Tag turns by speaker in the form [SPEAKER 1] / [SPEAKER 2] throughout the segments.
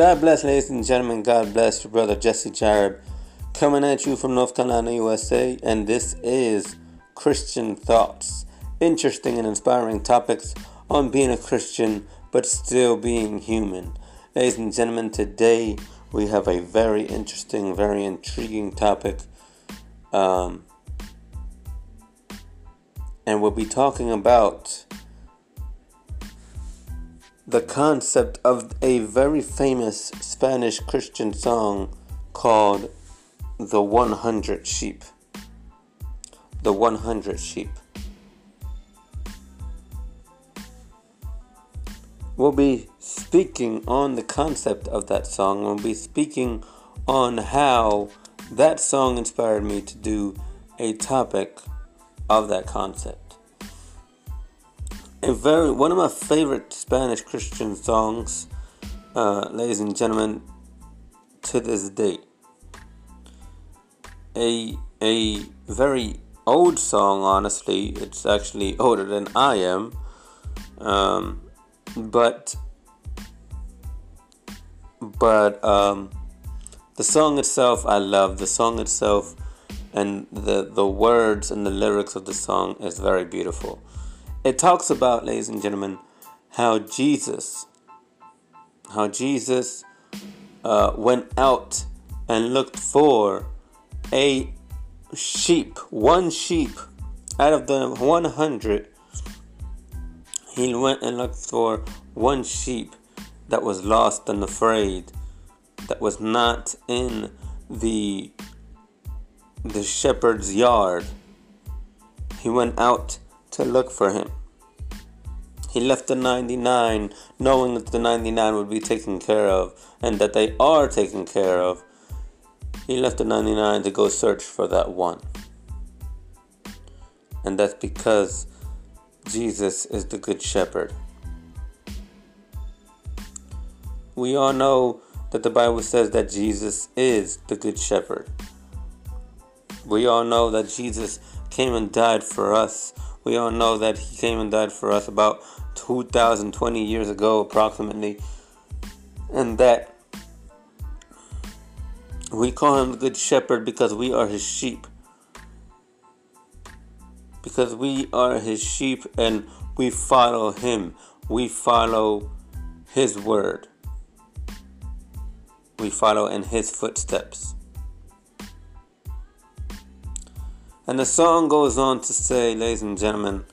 [SPEAKER 1] God bless, ladies and gentlemen. God bless your brother Jesse Jarrett, coming at you from North Carolina, USA. And this is Christian Thoughts. Interesting and inspiring topics on being a Christian, but still being human. Ladies and gentlemen, today we have a very interesting, very intriguing topic. Um, and we'll be talking about the concept of a very famous Spanish Christian song called The 100 Sheep. The 100 Sheep. We'll be speaking on the concept of that song. We'll be speaking on how that song inspired me to do a topic of that concept a very one of my favorite Spanish Christian songs, uh, ladies and gentlemen, to this day. A a very old song, honestly. It's actually older than I am, um, but but um, the song itself, I love the song itself, and the the words and the lyrics of the song is very beautiful. It talks about, ladies and gentlemen, how Jesus, how Jesus uh, went out and looked for a sheep, one sheep out of the 100. He went and looked for one sheep that was lost and afraid, that was not in the the shepherd's yard. He went out to look for him. He left the 99 knowing that the 99 would be taken care of and that they are taken care of. He left the 99 to go search for that one. And that's because Jesus is the Good Shepherd. We all know that the Bible says that Jesus is the Good Shepherd. We all know that Jesus came and died for us we all know that he came and died for us about 2020 years ago, approximately. And that we call him the Good Shepherd because we are his sheep. Because we are his sheep and we follow him. We follow his word. We follow in his footsteps. And the song goes on to say, ladies and gentlemen,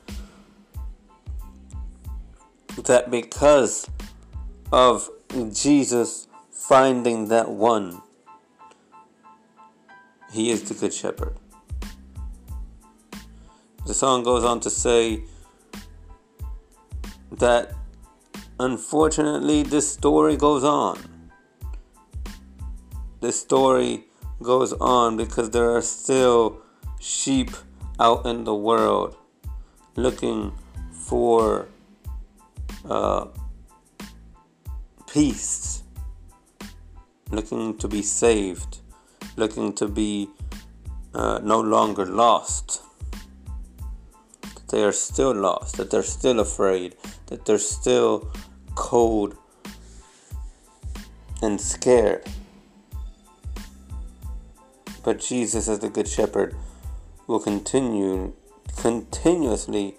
[SPEAKER 1] that because of Jesus finding that one, he is the Good Shepherd. The song goes on to say that unfortunately this story goes on. This story goes on because there are still sheep out in the world looking for uh, peace, looking to be saved, looking to be uh, no longer lost. That they are still lost, that they're still afraid, that they're still cold and scared. But Jesus, as the Good Shepherd, will continue continuously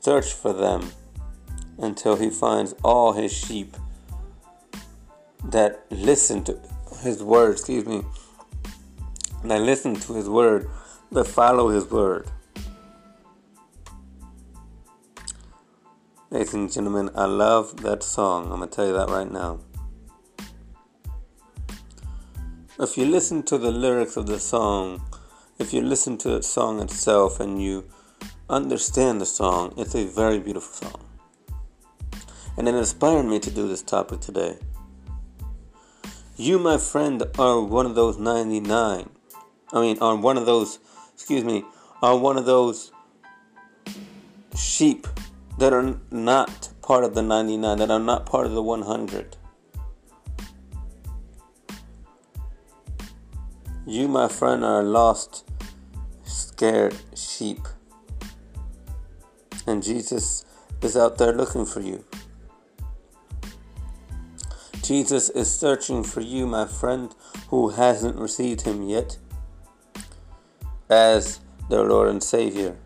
[SPEAKER 1] search for them until he finds all his sheep that listen to his word, excuse me, that listen to his word, that follow his word. Ladies and gentlemen, I love that song. I'm going to tell you that right now. If you listen to the lyrics of the song, if you listen to the song itself and you understand the song, it's a very beautiful song. And it inspired me to do this topic today. You, my friend, are one of those 99. I mean, are one of those, excuse me, are one of those sheep that are not part of the 99, that are not part of the 100. You, my friend, are lost scared sheep. And Jesus is out there looking for you. Jesus is searching for you, my friend, who hasn't received him yet as their Lord and Savior.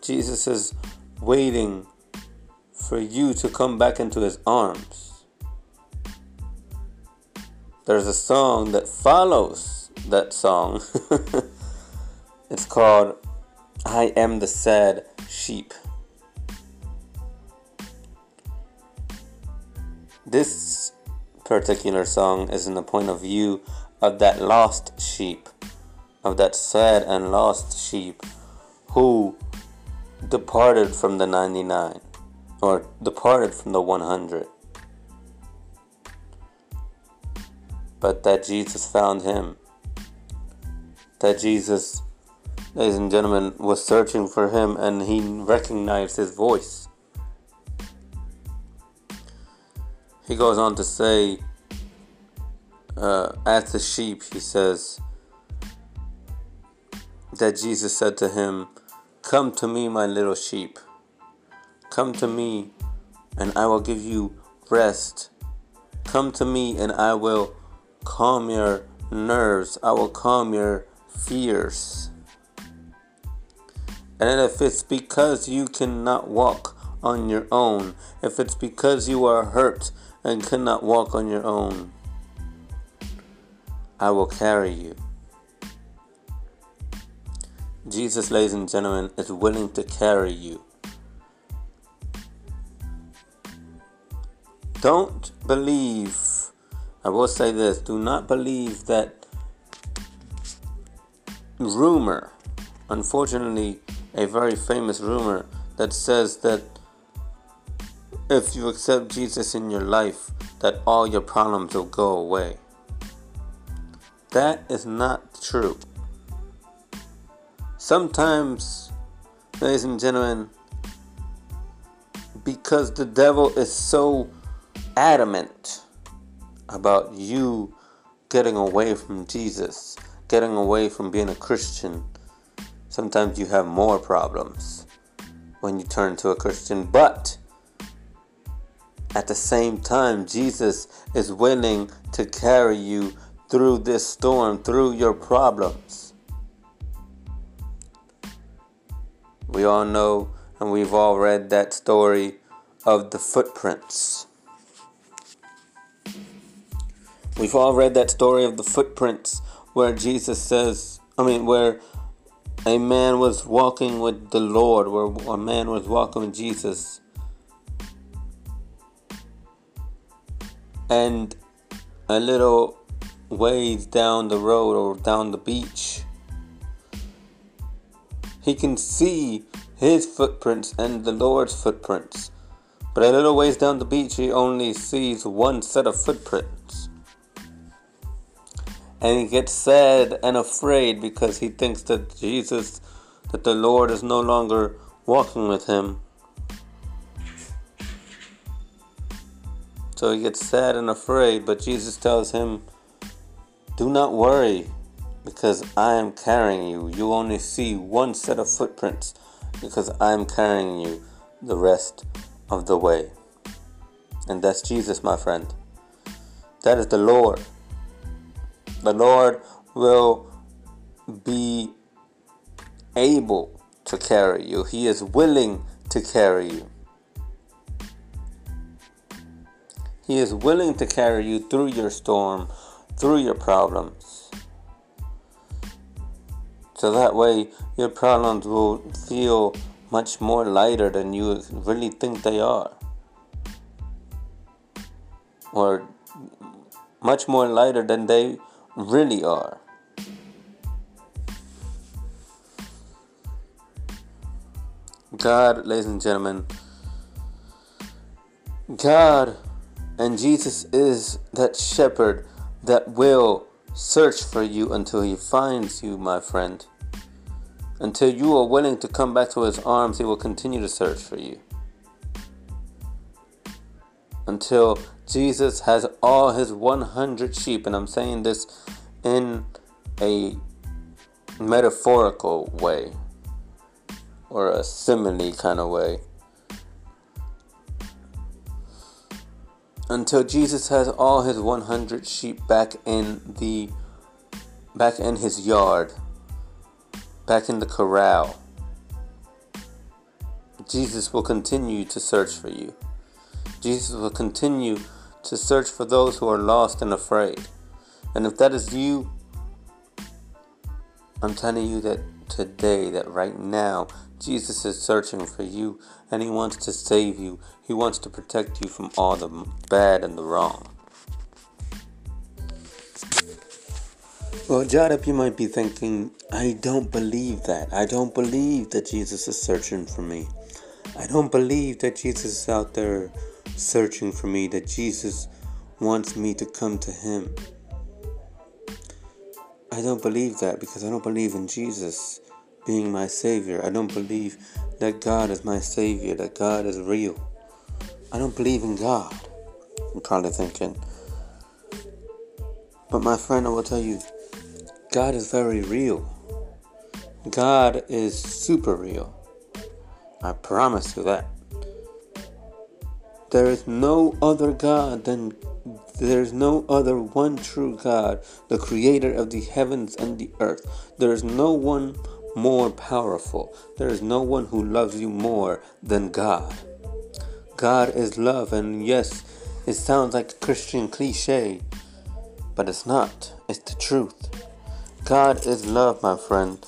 [SPEAKER 1] Jesus is waiting for you to come back into his arms. There's a song that follows that song. it's called I Am the Sad Sheep. This particular song is in the point of view of that lost sheep, of that sad and lost sheep who departed from the 99 or departed from the 100. But that Jesus found him. That Jesus, ladies and gentlemen, was searching for him and he recognized his voice. He goes on to say, uh, as the sheep, he says, that Jesus said to him, Come to me, my little sheep. Come to me, and I will give you rest. Come to me, and I will calm your nerves. I will calm your fears. And if it's because you cannot walk on your own, if it's because you are hurt and cannot walk on your own, I will carry you. Jesus, ladies and gentlemen, is willing to carry you. Don't believe, I will say this, do not believe that rumor, unfortunately, a very famous rumor that says that if you accept Jesus in your life, that all your problems will go away. That is not true. Sometimes, ladies and gentlemen, because the devil is so adamant about you getting away from Jesus, getting away from being a Christian, sometimes you have more problems when you turn to a Christian. But at the same time, Jesus is willing to carry you through this storm, through your problems. We all know and we've all read that story of the footprints. We've all read that story of the footprints where Jesus says, I mean, where a man was walking with the Lord, where a man was walking with Jesus and a little ways down the road or down the beach, he can see his footprints and the Lord's footprints. But a little ways down the beach, he only sees one set of footprints. And he gets sad and afraid because he thinks that Jesus, that the Lord is no longer walking with him. So he gets sad and afraid, but Jesus tells him, Do not worry, because I am carrying you. You only see one set of footprints, because I am carrying you the rest of the way. And that's Jesus, my friend. That is the Lord. The Lord will be able to carry you, He is willing to carry you. He is willing to carry you through your storm, through your problems. So that way, your problems will feel much more lighter than you really think they are. Or much more lighter than they really are. God, ladies and gentlemen, God and Jesus is that shepherd that will search for you until he finds you, my friend. Until you are willing to come back to his arms, he will continue to search for you. Until Jesus has all his 100 sheep, and I'm saying this in a metaphorical way or a simile kind of way. until Jesus has all his 100 sheep back in the back in his yard, back in the corral. Jesus will continue to search for you. Jesus will continue to search for those who are lost and afraid. And if that is you, I'm telling you that today, that right now, Jesus is searching for you and He wants to save you. He wants to protect you from all the bad and the wrong. Well, Jadip, you might be thinking, I don't believe that. I don't believe that Jesus is searching for me. I don't believe that Jesus is out there searching for me, that Jesus wants me to come to Him. I don't believe that because I don't believe in Jesus being my Savior. I don't believe that God is my Savior, that God is real. I don't believe in God. I'm probably thinking. But my friend, I will tell you, God is very real. God is super real. I promise you that. There is no other God than there is no other one true God, the creator of the heavens and the earth. There is no one more powerful. There is no one who loves you more than God. God is love, and yes, it sounds like a Christian cliche, but it's not. It's the truth. God is love, my friend.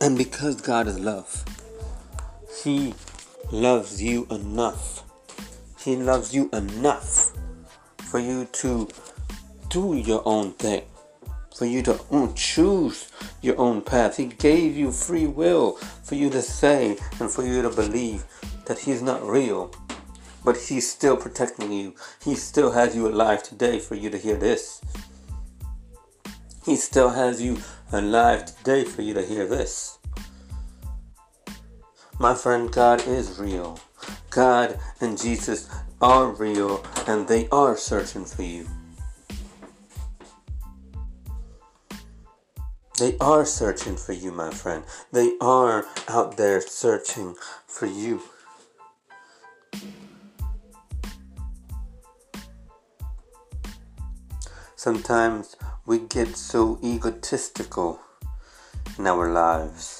[SPEAKER 1] And because God is love, He loves you enough. He loves you enough for you to do your own thing, for you to choose your own path. He gave you free will for you to say and for you to believe that He's not real, but He's still protecting you. He still has you alive today for you to hear this. He still has you alive today for you to hear this. My friend, God is real. God and Jesus are real and they are searching for you. They are searching for you, my friend. They are out there searching for you. Sometimes we get so egotistical in our lives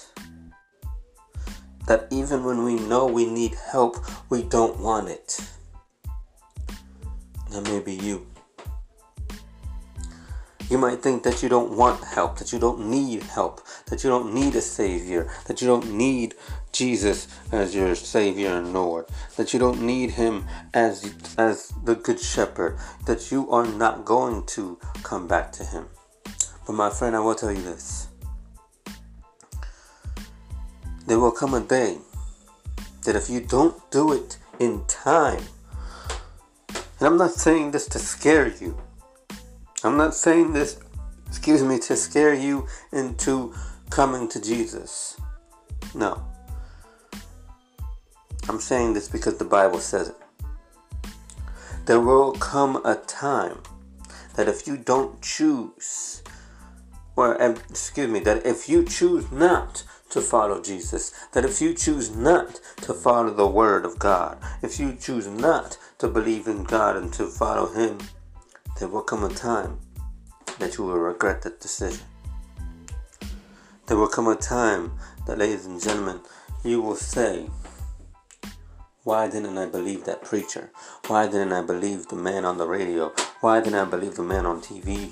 [SPEAKER 1] that even when we know we need help, we don't want it. That may be you. You might think that you don't want help, that you don't need help, that you don't need a Savior, that you don't need Jesus as your Savior and Lord, that you don't need Him as, as the Good Shepherd, that you are not going to come back to Him. But my friend, I will tell you this. There will come a day that if you don't do it in time, and I'm not saying this to scare you. I'm not saying this, excuse me, to scare you into coming to Jesus. No. I'm saying this because the Bible says it. There will come a time that if you don't choose, or um, excuse me, that if you choose not to follow Jesus, that if you choose not to follow the Word of God, if you choose not to believe in God and to follow Him, there will come a time that you will regret that decision. There will come a time that, ladies and gentlemen, you will say, Why didn't I believe that preacher? Why didn't I believe the man on the radio? Why didn't I believe the man on TV?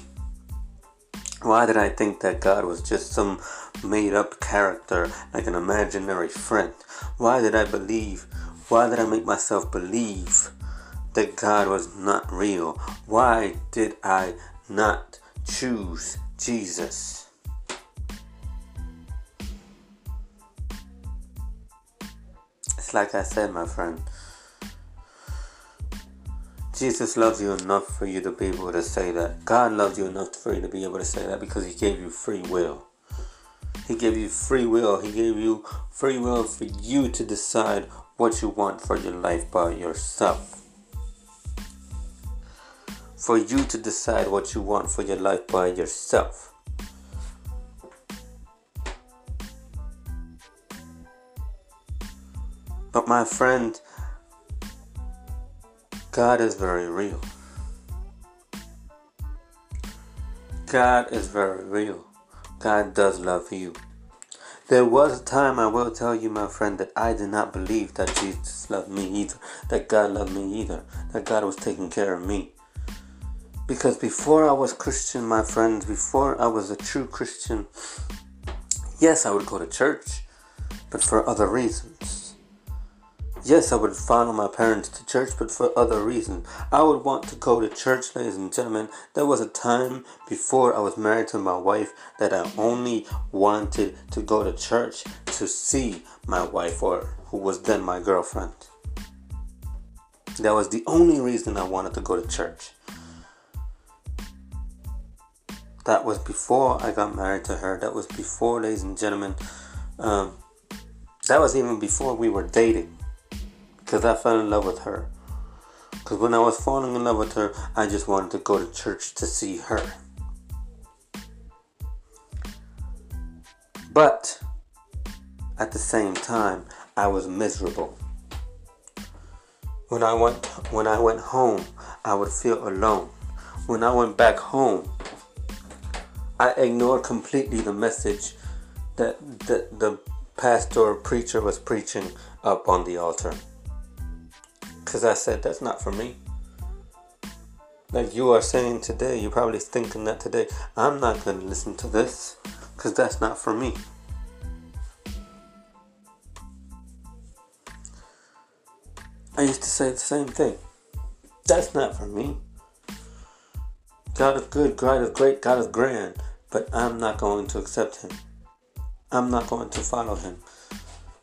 [SPEAKER 1] Why did I think that God was just some made up character, like an imaginary friend? Why did I believe? Why did I make myself believe that God was not real? Why did I not choose Jesus? It's like I said, my friend. Jesus loves you enough for you to be able to say that. God loves you enough for you to be able to say that because He gave you free will. He gave you free will. He gave you free will for you to decide what you want for your life by yourself. For you to decide what you want for your life by yourself. But my friend, God is very real. God is very real. God does love you. There was a time, I will tell you, my friend, that I did not believe that Jesus loved me either, that God loved me either, that God was taking care of me. Because before I was Christian, my friends, before I was a true Christian, yes, I would go to church, but for other reasons. Yes, I would follow my parents to church, but for other reasons. I would want to go to church, ladies and gentlemen. There was a time before I was married to my wife that I only wanted to go to church to see my wife, or who was then my girlfriend. That was the only reason I wanted to go to church. That was before I got married to her. That was before, ladies and gentlemen. Um, that was even before we were dating because I fell in love with her. Because when I was falling in love with her, I just wanted to go to church to see her. But at the same time, I was miserable. When I went when I went home, I would feel alone. When I went back home, I ignored completely the message that, that the pastor or preacher was preaching up on the altar. Because I said, that's not for me. Like you are saying today, you're probably thinking that today, I'm not going to listen to this because that's not for me. I used to say the same thing. That's not for me. God is good, God is great, God is grand, but I'm not going to accept Him. I'm not going to follow Him.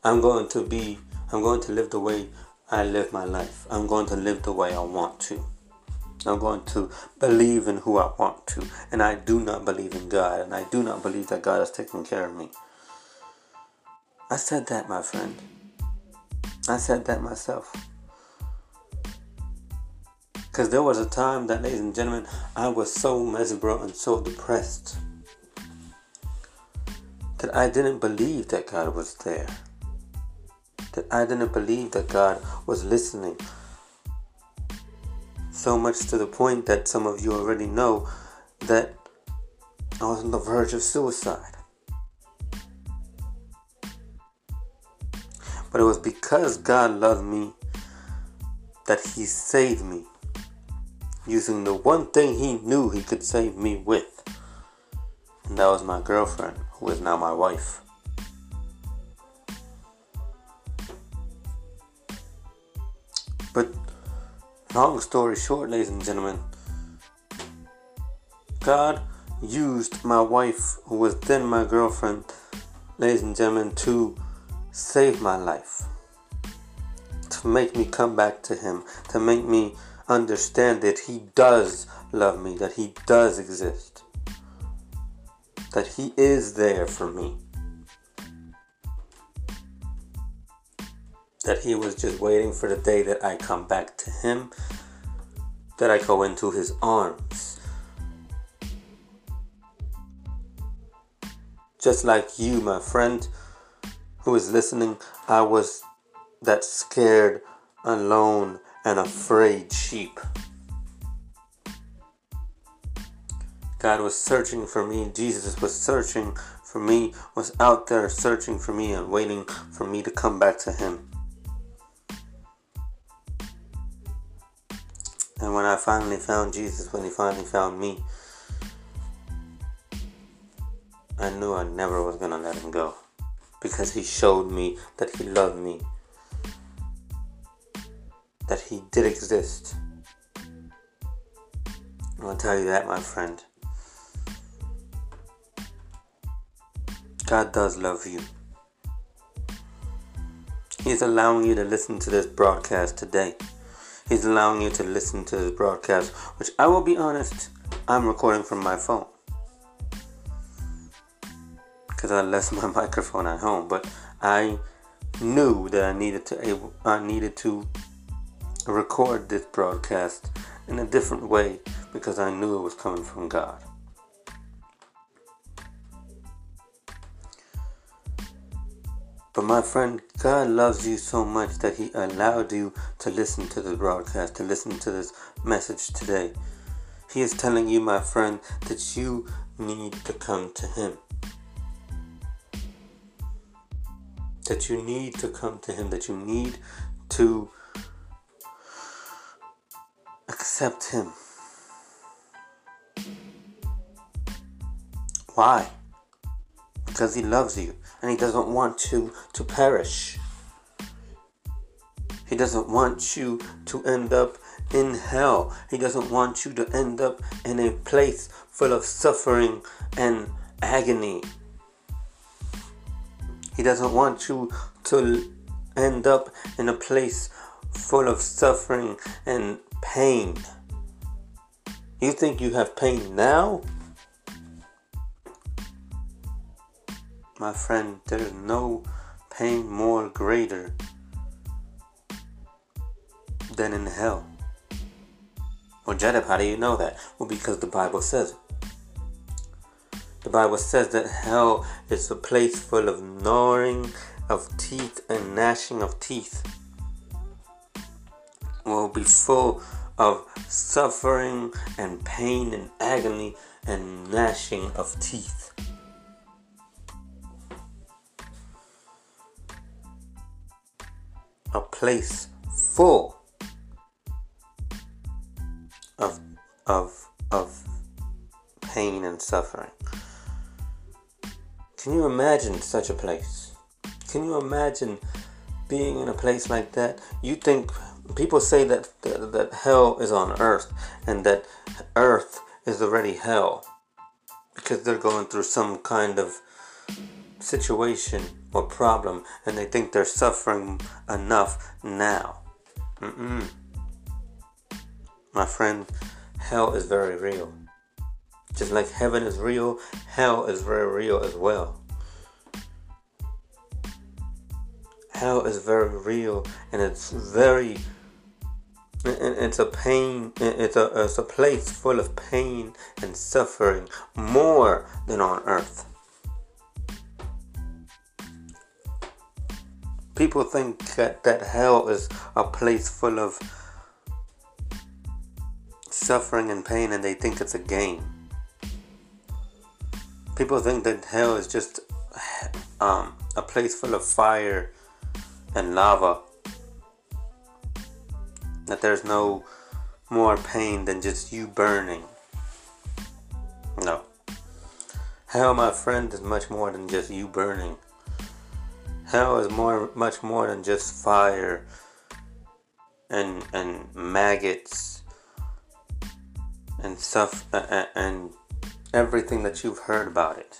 [SPEAKER 1] I'm going to be, I'm going to live the way I live my life. I'm going to live the way I want to. I'm going to believe in who I want to. And I do not believe in God. And I do not believe that God is taking care of me. I said that, my friend. I said that myself. Because there was a time that, ladies and gentlemen, I was so miserable and so depressed that I didn't believe that God was there that I didn't believe that God was listening. So much to the point that some of you already know that I was on the verge of suicide. But it was because God loved me that He saved me using the one thing He knew He could save me with. And that was my girlfriend, who is now my wife. Long story short, ladies and gentlemen, God used my wife, who was then my girlfriend, ladies and gentlemen, to save my life. To make me come back to Him. To make me understand that He does love me. That He does exist. That He is there for me. That he was just waiting for the day that I come back to him, that I go into his arms. Just like you, my friend who is listening, I was that scared, alone, and afraid sheep. God was searching for me, Jesus was searching for me, was out there searching for me and waiting for me to come back to Him. And when I finally found Jesus, when He finally found me, I knew I never was to let Him go. Because He showed me that He loved me, that He did exist. I'll tell you that, my friend. God does love you. He's allowing you to listen to this broadcast today. He's allowing you to listen to this broadcast, which I will be honest, I'm recording from my phone. Because I left my microphone at home, but I knew that I needed to able, I needed to record this broadcast in a different way because I knew it was coming from God. But my friend, God loves you so much that He allowed you to listen to the broadcast, to listen to this message today. He is telling you, my friend, that you need to come to Him. That you need to come to Him, that you need to accept Him. Why? Because He loves you and He doesn't want you to perish. He doesn't want you to end up in hell. He doesn't want you to end up in a place full of suffering and agony. He doesn't want you to end up in a place full of suffering and pain. You think you have pain now? My friend, there is no pain more greater than in hell. Well, Jedab, how do you know that? Well, because the Bible says it. The Bible says that hell is a place full of gnawing of teeth and gnashing of teeth. Will be full of suffering and pain and agony and gnashing of teeth. A place full of of of pain and suffering. Can you imagine such a place? Can you imagine being in a place like that? You think people say that that, that hell is on earth and that earth is already hell because they're going through some kind of situation or problem and they think they're suffering enough now. Mm-mm. My friend, hell is very real. Just like heaven is real, hell is very real as well. Hell is very real and it's very it's a pain it's a, it's a place full of pain and suffering more than on earth People think that, that hell is a place full of suffering and pain and they think it's a game. People think that hell is just um, a place full of fire and lava. That there's no more pain than just you burning. No. Hell, my friend, is much more than just you burning. Hell is more, much more than just fire and and maggots and stuff and, and everything that you've heard about it.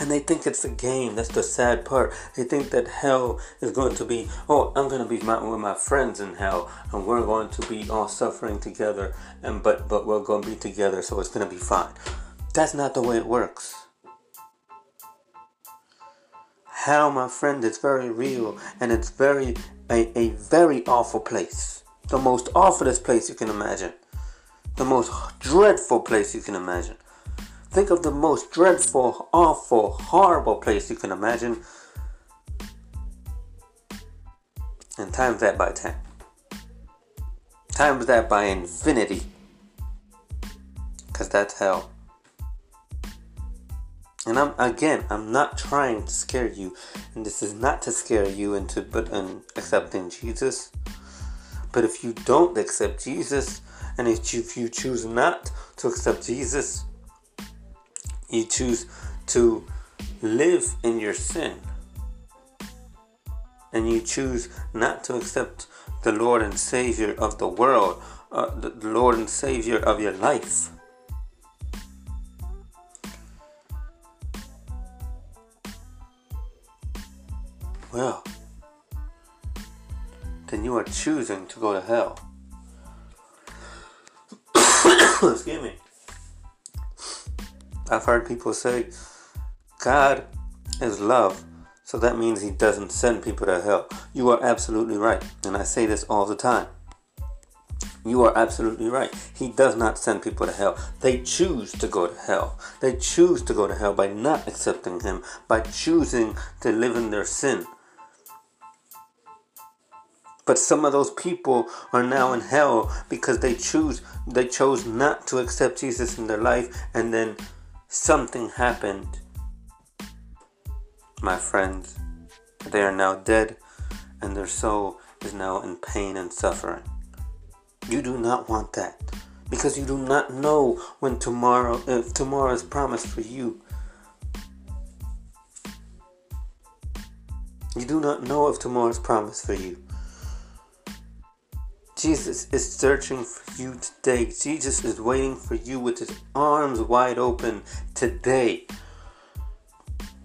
[SPEAKER 1] And they think it's a game. That's the sad part. They think that hell is going to be, oh, I'm going to be my, with my friends in hell, and we're going to be all suffering together, and but but we're going to be together, so it's going to be fine. That's not the way it works. Hell, my friend, is very real and it's very a, a very awful place. The most awfulest place you can imagine. The most dreadful place you can imagine. Think of the most dreadful, awful, horrible place you can imagine. And times that by 10. Times that by infinity. Because that's hell. And I'm again, I'm not trying to scare you, and this is not to scare you into but in accepting Jesus. But if you don't accept Jesus, and if you, if you choose not to accept Jesus, you choose to live in your sin, and you choose not to accept the Lord and Savior of the world, uh, the Lord and Savior of your life choosing to go to hell. Excuse me. I've heard people say, God is love, so that means He doesn't send people to hell. You are absolutely right, and I say this all the time. You are absolutely right. He does not send people to hell. They choose to go to hell. They choose to go to hell by not accepting Him, by choosing to live in their sin. But some of those people are now in hell because they choose they chose not to accept Jesus in their life and then something happened. My friends, they are now dead and their soul is now in pain and suffering. You do not want that because you do not know when tomorrow if tomorrow is promised for you. You do not know if tomorrow is promised for you. Jesus is searching for you today. Jesus is waiting for you with his arms wide open today.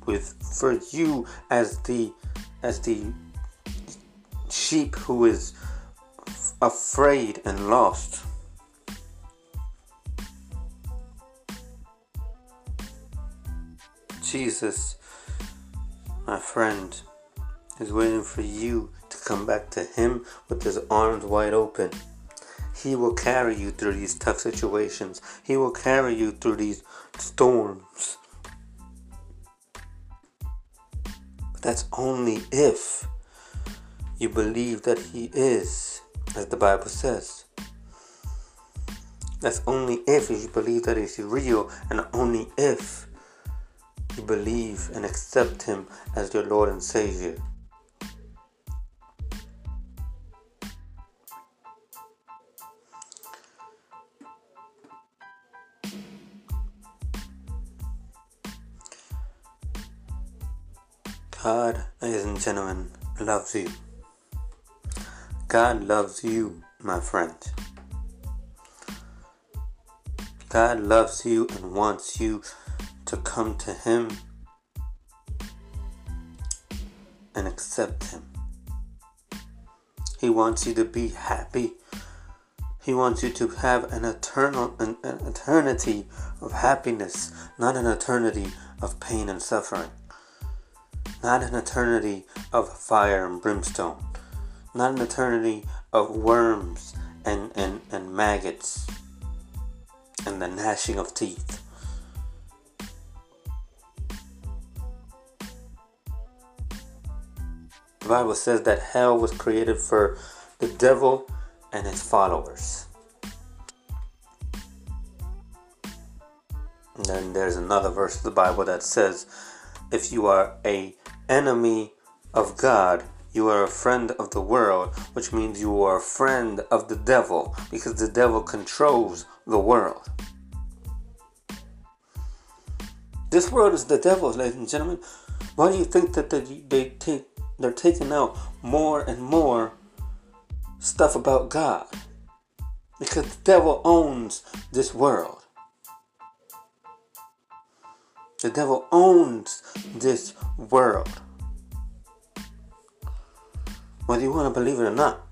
[SPEAKER 1] With for you as the as the sheep who is afraid and lost. Jesus, my friend, is waiting for you come back to Him with His arms wide open. He will carry you through these tough situations, He will carry you through these storms. But that's only if you believe that He is as the Bible says. That's only if you believe that He's real, and only if you believe and accept Him as your Lord and Savior. God, ladies and gentlemen, loves you. God loves you, my friend. God loves you and wants you to come to Him and accept Him. He wants you to be happy. He wants you to have an eternal an, an eternity of happiness, not an eternity of pain and suffering. Not an eternity of fire and brimstone not an eternity of worms and, and, and maggots and the gnashing of teeth. The Bible says that hell was created for the devil and his followers. And then there's another verse of the Bible that says, if you are a enemy of God, you are a friend of the world, which means you are a friend of the devil because the devil controls the world. This world is the devil's, ladies and gentlemen. Why do you think that they, they take they're taking out more and more stuff about God? Because the devil owns this world. The devil owns this world whether you want to believe it or not.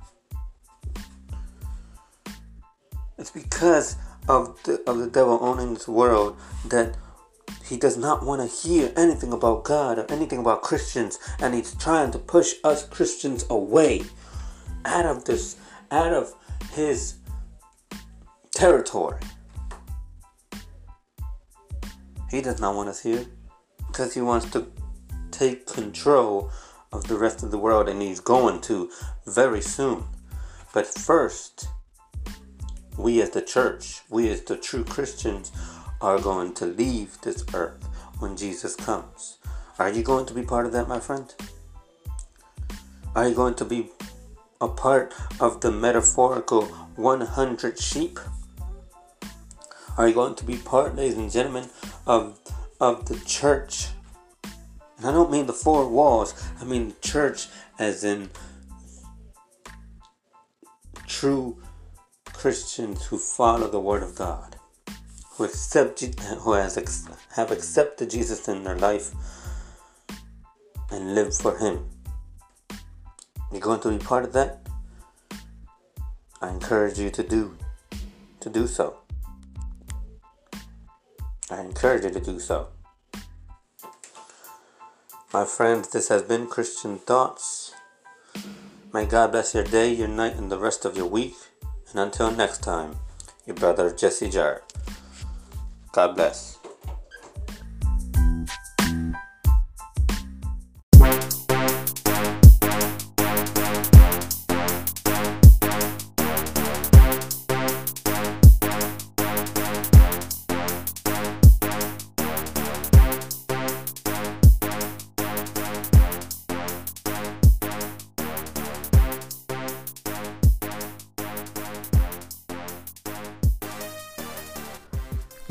[SPEAKER 1] It's because of the, of the devil owning this world that he does not want to hear anything about God or anything about Christians, and he's trying to push us Christians away out of this, out of his territory. He does not want us here because he wants to take control of the rest of the world, and he's going to very soon. But first, we as the church, we as the true Christians, are going to leave this earth when Jesus comes. Are you going to be part of that, my friend? Are you going to be a part of the metaphorical 100 sheep? Are you going to be part, ladies and gentlemen, of, of the church and I don't mean the four walls, I mean the church as in true Christians who follow the Word of God, who accept, who has have accepted Jesus in their life and live for Him. You're going to be part of that. I encourage you to do to do so. I encourage you to do so. My friends, this has been Christian Thoughts. May God bless your day, your night, and the rest of your week. And until next time, your brother Jesse Jarrett. God bless.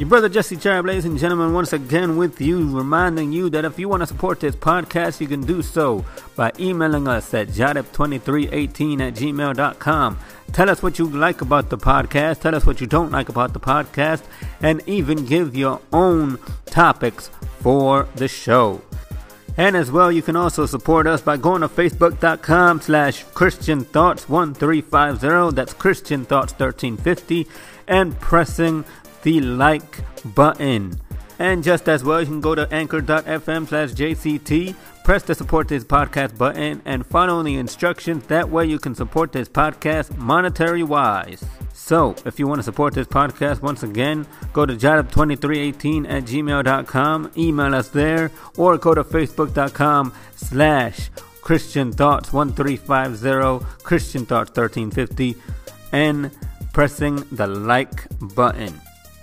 [SPEAKER 2] Your brother Jesse Jarrett, ladies and gentlemen, once again with you, reminding you that if you want to support this podcast, you can do so by emailing us at jarep2318 at gmail.com. Tell us what you like about the podcast, tell us what you don't like about the podcast, and even give your own topics for the show. And as well, you can also support us by going to facebook.com slash Christian Thoughts 1350. That's Christian Thoughts 1350. And pressing the like button. And just as well, you can go to anchor.fm slash JCT, press the support this podcast button, and follow the instructions. That way, you can support this podcast monetary wise. So, if you want to support this podcast, once again, go to jarep2318 at gmail.com, email us there, or go to facebook.com slash Christian Thoughts 1350, Christian Thoughts 1350, and pressing the like button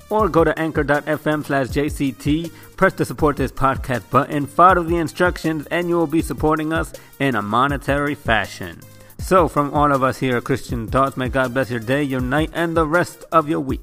[SPEAKER 2] or go to anchor.fm slash JCT, press the support this podcast button, follow the instructions, and you will be supporting us in a monetary fashion. So, from all of us here at Christian Thoughts, may God bless your day, your night, and the rest of your week.